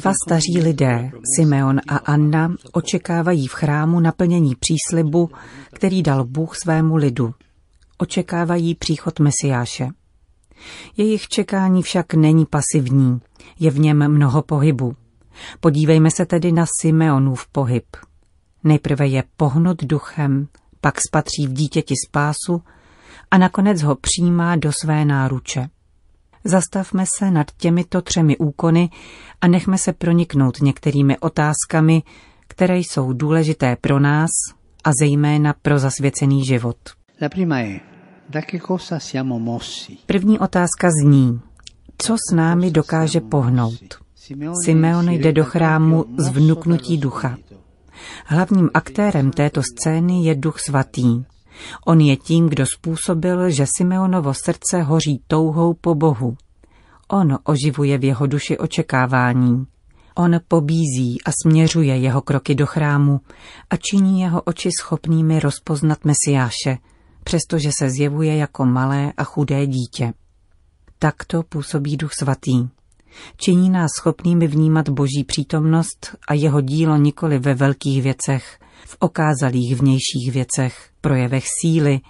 Dva staří lidé, Simeon a Anna, očekávají v chrámu naplnění příslibu, který dal Bůh svému lidu. Očekávají příchod Mesiáše. Jejich čekání však není pasivní, je v něm mnoho pohybu. Podívejme se tedy na Simeonův pohyb. Nejprve je pohnut duchem, pak spatří v dítěti spásu a nakonec ho přijímá do své náruče. Zastavme se nad těmito třemi úkony a nechme se proniknout některými otázkami, které jsou důležité pro nás a zejména pro zasvěcený život. První otázka zní, co s námi dokáže pohnout? Simeon jde do chrámu z vnuknutí ducha. Hlavním aktérem této scény je duch svatý. On je tím, kdo způsobil, že Simeonovo srdce hoří touhou po Bohu. On oživuje v jeho duši očekávání. On pobízí a směřuje jeho kroky do chrámu a činí jeho oči schopnými rozpoznat Mesiáše, přestože se zjevuje jako malé a chudé dítě. Takto působí Duch Svatý. Činí nás schopnými vnímat Boží přítomnost a jeho dílo nikoli ve velkých věcech, v okázalých vnějších věcech, projevech síly,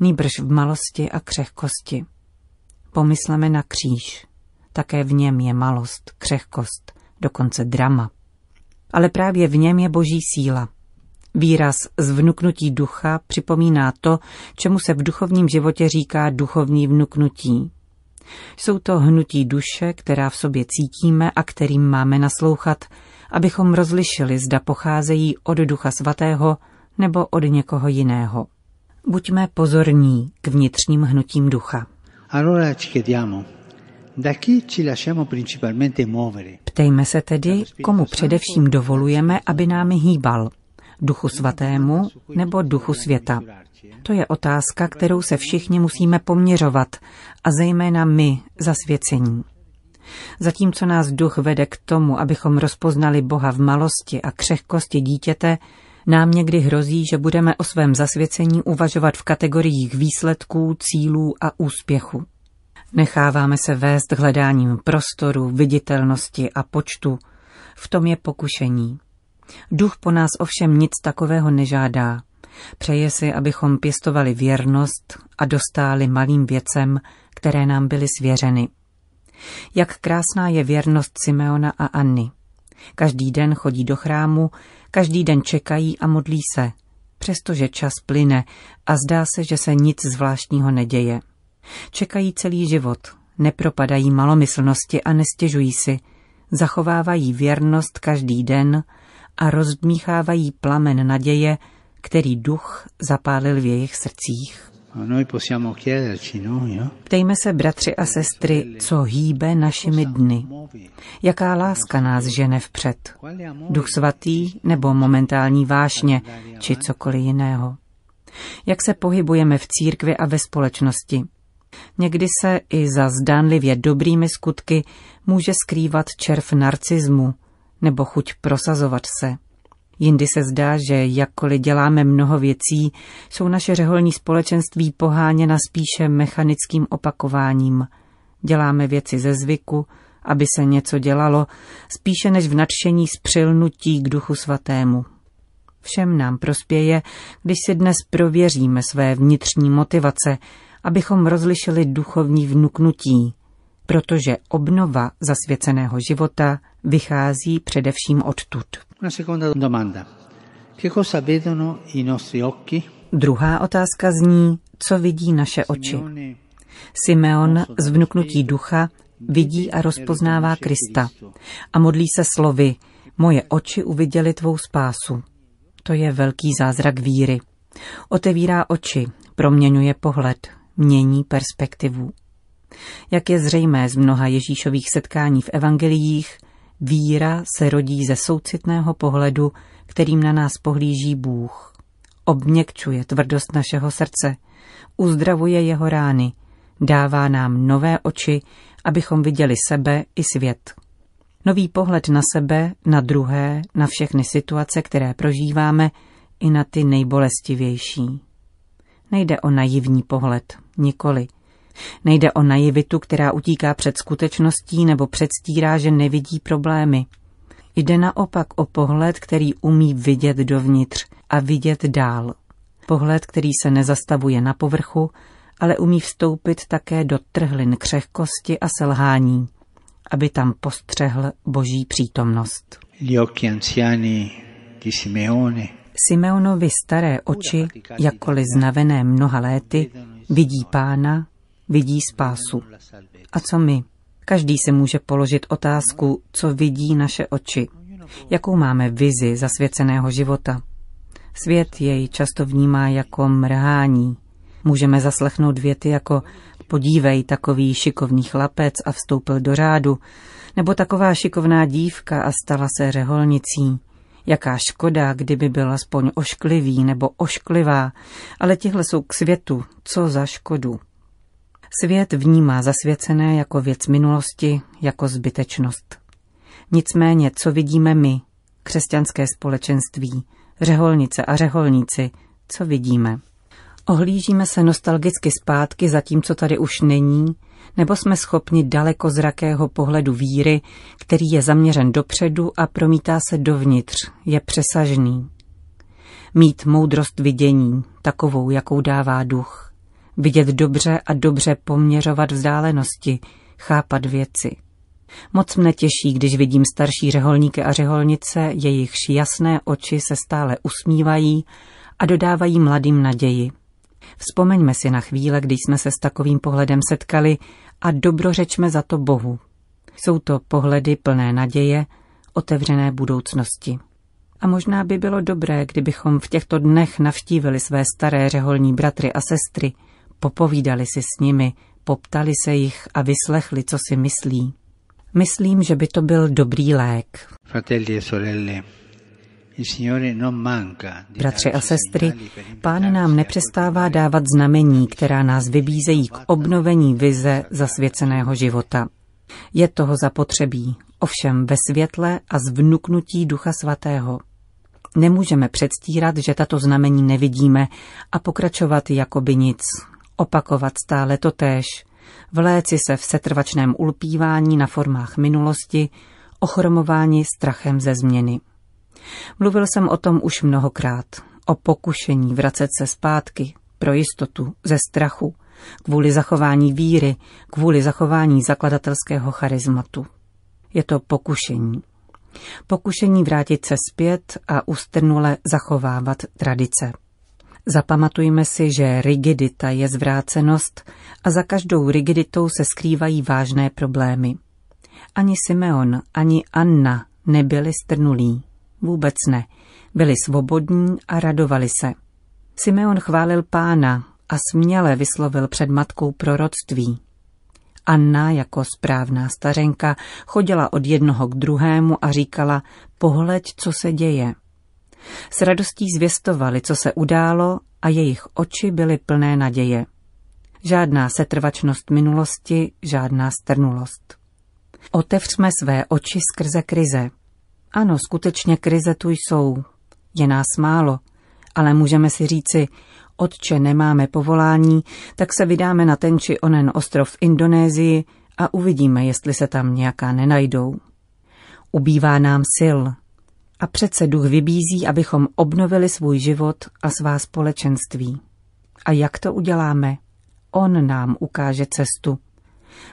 nýbrž v malosti a křehkosti. Pomysleme na kříž. Také v něm je malost, křehkost, dokonce drama. Ale právě v něm je boží síla. Výraz zvnuknutí ducha připomíná to, čemu se v duchovním životě říká duchovní vnuknutí. Jsou to hnutí duše, která v sobě cítíme a kterým máme naslouchat, abychom rozlišili, zda pocházejí od Ducha Svatého nebo od někoho jiného. Buďme pozorní k vnitřním hnutím ducha. Ptejme se tedy, komu především dovolujeme, aby námi hýbal. Duchu svatému nebo duchu světa. To je otázka, kterou se všichni musíme poměřovat, a zejména my, zasvěcení. Zatímco nás duch vede k tomu, abychom rozpoznali Boha v malosti a křehkosti dítěte, nám někdy hrozí, že budeme o svém zasvěcení uvažovat v kategoriích výsledků, cílů a úspěchu. Necháváme se vést hledáním prostoru, viditelnosti a počtu. V tom je pokušení. Duch po nás ovšem nic takového nežádá. Přeje si, abychom pěstovali věrnost a dostáli malým věcem, které nám byly svěřeny. Jak krásná je věrnost Simeona a Anny. Každý den chodí do chrámu, každý den čekají a modlí se, přestože čas plyne a zdá se, že se nic zvláštního neděje. Čekají celý život, nepropadají malomyslnosti a nestěžují si, zachovávají věrnost každý den a rozdmíchávají plamen naděje, který duch zapálil v jejich srdcích. No? Ptejme se, bratři a sestry, co hýbe našimi dny. Jaká láska nás žene vpřed? Duch svatý nebo momentální vášně, či cokoliv jiného? Jak se pohybujeme v církvi a ve společnosti? Někdy se i za zdánlivě dobrými skutky může skrývat červ narcismu nebo chuť prosazovat se. Jindy se zdá, že jakkoliv děláme mnoho věcí, jsou naše řeholní společenství poháněna spíše mechanickým opakováním. Děláme věci ze zvyku, aby se něco dělalo, spíše než v nadšení z přilnutí k duchu svatému. Všem nám prospěje, když si dnes prověříme své vnitřní motivace, abychom rozlišili duchovní vnuknutí, protože obnova zasvěceného života vychází především odtud. Druhá otázka zní, co vidí naše oči. Simeon z vnuknutí ducha vidí a rozpoznává Krista a modlí se slovy Moje oči uviděly tvou spásu. To je velký zázrak víry. Otevírá oči, proměňuje pohled, mění perspektivu. Jak je zřejmé z mnoha Ježíšových setkání v evangeliích, víra se rodí ze soucitného pohledu, kterým na nás pohlíží Bůh. Obměkčuje tvrdost našeho srdce, uzdravuje jeho rány, dává nám nové oči, abychom viděli sebe i svět. Nový pohled na sebe, na druhé, na všechny situace, které prožíváme, i na ty nejbolestivější. Nejde o naivní pohled, nikoli. Nejde o naivitu, která utíká před skutečností nebo předstírá, že nevidí problémy. Jde naopak o pohled, který umí vidět dovnitř a vidět dál. Pohled, který se nezastavuje na povrchu, ale umí vstoupit také do trhlin křehkosti a selhání, aby tam postřehl boží přítomnost. Simeonovi staré oči, jakkoliv znavené mnoha léty, vidí pána, vidí spásu. A co my? Každý se může položit otázku, co vidí naše oči. Jakou máme vizi zasvěceného života? Svět jej často vnímá jako mrhání. Můžeme zaslechnout věty jako podívej, takový šikovný chlapec a vstoupil do řádu, nebo taková šikovná dívka a stala se řeholnicí. Jaká škoda, kdyby byl aspoň ošklivý nebo ošklivá, ale tihle jsou k světu, co za škodu. Svět vnímá zasvěcené jako věc minulosti, jako zbytečnost. Nicméně, co vidíme my, křesťanské společenství, řeholnice a řeholníci, co vidíme? Ohlížíme se nostalgicky zpátky za tím, co tady už není, nebo jsme schopni daleko zrakého pohledu víry, který je zaměřen dopředu a promítá se dovnitř, je přesažný. Mít moudrost vidění, takovou, jakou dává duch. Vidět dobře a dobře poměřovat vzdálenosti, chápat věci. Moc mne těší, když vidím starší řeholníky a řeholnice, jejichž jasné oči se stále usmívají a dodávají mladým naději. Vzpomeňme si na chvíle, když jsme se s takovým pohledem setkali a dobrořečme za to Bohu. Jsou to pohledy plné naděje, otevřené budoucnosti. A možná by bylo dobré, kdybychom v těchto dnech navštívili své staré řeholní bratry a sestry, popovídali si s nimi, poptali se jich a vyslechli, co si myslí. Myslím, že by to byl dobrý lék. Fratelli e sorelle, Bratři a sestry, Pán nám nepřestává dávat znamení, která nás vybízejí k obnovení vize zasvěceného života. Je toho zapotřebí, ovšem ve světle a zvnuknutí Ducha Svatého. Nemůžeme předstírat, že tato znamení nevidíme a pokračovat jako by nic, opakovat stále to též, vléci se v setrvačném ulpívání na formách minulosti, ochromování strachem ze změny. Mluvil jsem o tom už mnohokrát. O pokušení vracet se zpátky, pro jistotu, ze strachu, kvůli zachování víry, kvůli zachování zakladatelského charizmatu. Je to pokušení. Pokušení vrátit se zpět a ustrnule zachovávat tradice. Zapamatujme si, že rigidita je zvrácenost a za každou rigiditou se skrývají vážné problémy. Ani Simeon, ani Anna nebyli strnulí. Vůbec ne. Byli svobodní a radovali se. Simeon chválil pána a směle vyslovil před matkou proroctví. Anna jako správná stařenka chodila od jednoho k druhému a říkala, pohleď, co se děje. S radostí zvěstovali, co se událo a jejich oči byly plné naděje. Žádná setrvačnost minulosti, žádná strnulost. Otevřme své oči skrze krize, ano, skutečně krize tu jsou. Je nás málo, ale můžeme si říci, otče nemáme povolání, tak se vydáme na ten či onen ostrov v Indonésii a uvidíme, jestli se tam nějaká nenajdou. Ubývá nám sil. A přece duch vybízí, abychom obnovili svůj život a svá společenství. A jak to uděláme? On nám ukáže cestu.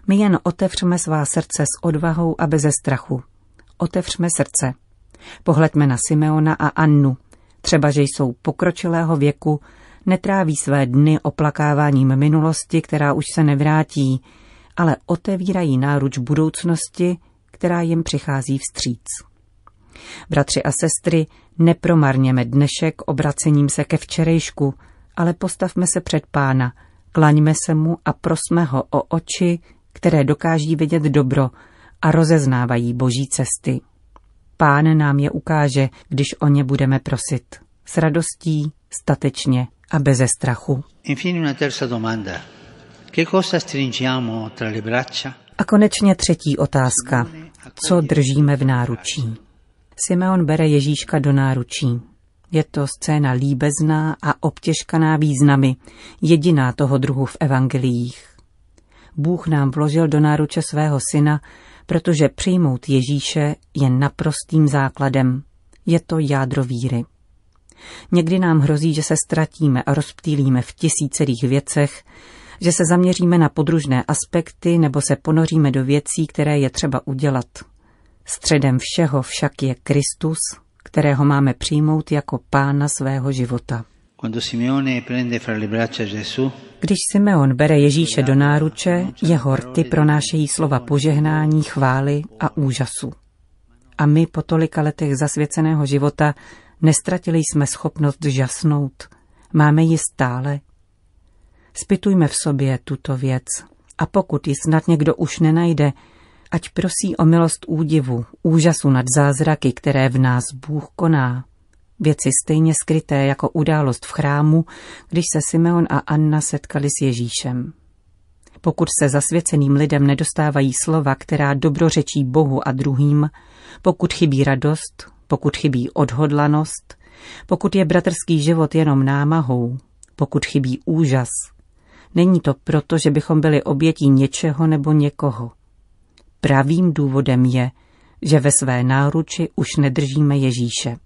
My jen otevřeme svá srdce s odvahou a beze strachu otevřme srdce. Pohleďme na Simeona a Annu. Třeba, že jsou pokročilého věku, netráví své dny oplakáváním minulosti, která už se nevrátí, ale otevírají náruč budoucnosti, která jim přichází vstříc. Bratři a sestry, nepromarněme dnešek obracením se ke včerejšku, ale postavme se před pána, klaňme se mu a prosme ho o oči, které dokáží vidět dobro a rozeznávají boží cesty. Pán nám je ukáže, když o ně budeme prosit. S radostí, statečně a beze strachu. A konečně třetí otázka. Co držíme v náručí? Simeon bere Ježíška do náručí. Je to scéna líbezná a obtěžkaná významy, jediná toho druhu v evangeliích. Bůh nám vložil do náruče svého syna, protože přijmout Ježíše je naprostým základem. Je to jádro víry. Někdy nám hrozí, že se ztratíme a rozptýlíme v tisícerých věcech, že se zaměříme na podružné aspekty nebo se ponoříme do věcí, které je třeba udělat. Středem všeho však je Kristus, kterého máme přijmout jako pána svého života. Když Simeon bere Ježíše do náruče, jeho rty pronášejí slova požehnání, chvály a úžasu. A my po tolika letech zasvěceného života nestratili jsme schopnost žasnout. Máme ji stále. Spitujme v sobě tuto věc. A pokud ji snad někdo už nenajde, ať prosí o milost údivu, úžasu nad zázraky, které v nás Bůh koná. Věci stejně skryté jako událost v chrámu, když se Simeon a Anna setkali s Ježíšem. Pokud se zasvěceným lidem nedostávají slova, která dobrořečí Bohu a druhým, pokud chybí radost, pokud chybí odhodlanost, pokud je bratrský život jenom námahou, pokud chybí úžas, není to proto, že bychom byli obětí něčeho nebo někoho. Pravým důvodem je, že ve své náruči už nedržíme Ježíše.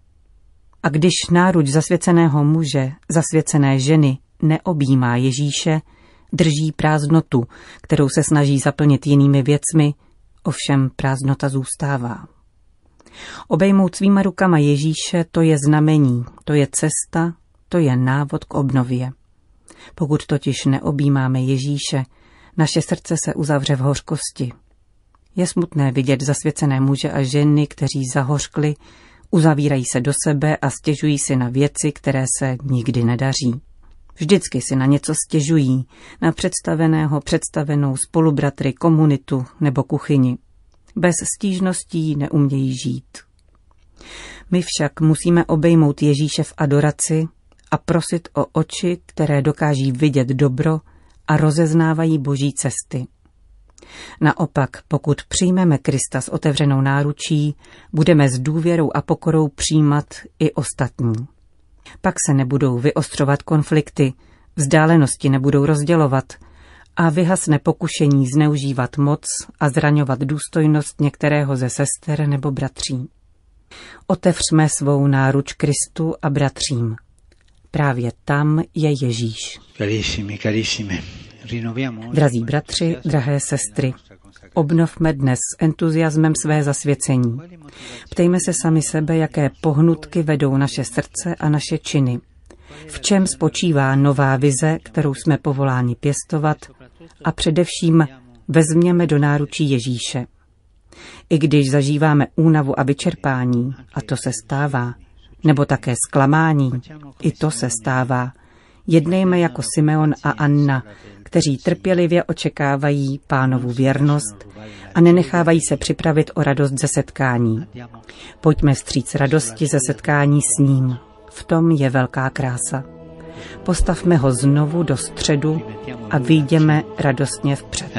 A když náruč zasvěceného muže, zasvěcené ženy neobjímá Ježíše, drží prázdnotu, kterou se snaží zaplnit jinými věcmi, ovšem prázdnota zůstává. Obejmout svýma rukama Ježíše, to je znamení, to je cesta, to je návod k obnově. Pokud totiž neobjímáme Ježíše, naše srdce se uzavře v hořkosti. Je smutné vidět zasvěcené muže a ženy, kteří zahořkli, uzavírají se do sebe a stěžují si na věci, které se nikdy nedaří. Vždycky si na něco stěžují, na představeného, představenou spolubratry, komunitu nebo kuchyni. Bez stížností neumějí žít. My však musíme obejmout Ježíše v adoraci a prosit o oči, které dokáží vidět dobro a rozeznávají boží cesty. Naopak, pokud přijmeme Krista s otevřenou náručí, budeme s důvěrou a pokorou přijímat i ostatní. Pak se nebudou vyostřovat konflikty, vzdálenosti nebudou rozdělovat a vyhasne pokušení zneužívat moc a zraňovat důstojnost některého ze sester nebo bratří. Otevřme svou náruč Kristu a bratřím. Právě tam je Ježíš. Carissimi, carissimi. Drazí bratři, drahé sestry, obnovme dnes s entuziasmem své zasvěcení. Ptejme se sami sebe, jaké pohnutky vedou naše srdce a naše činy. V čem spočívá nová vize, kterou jsme povoláni pěstovat a především vezměme do náručí Ježíše. I když zažíváme únavu a vyčerpání, a to se stává, nebo také zklamání, i to se stává, jednejme jako Simeon a Anna, kteří trpělivě očekávají pánovu věrnost a nenechávají se připravit o radost ze setkání. Pojďme stříc radosti ze setkání s ním. V tom je velká krása. Postavme ho znovu do středu a vyjdeme radostně vpřed.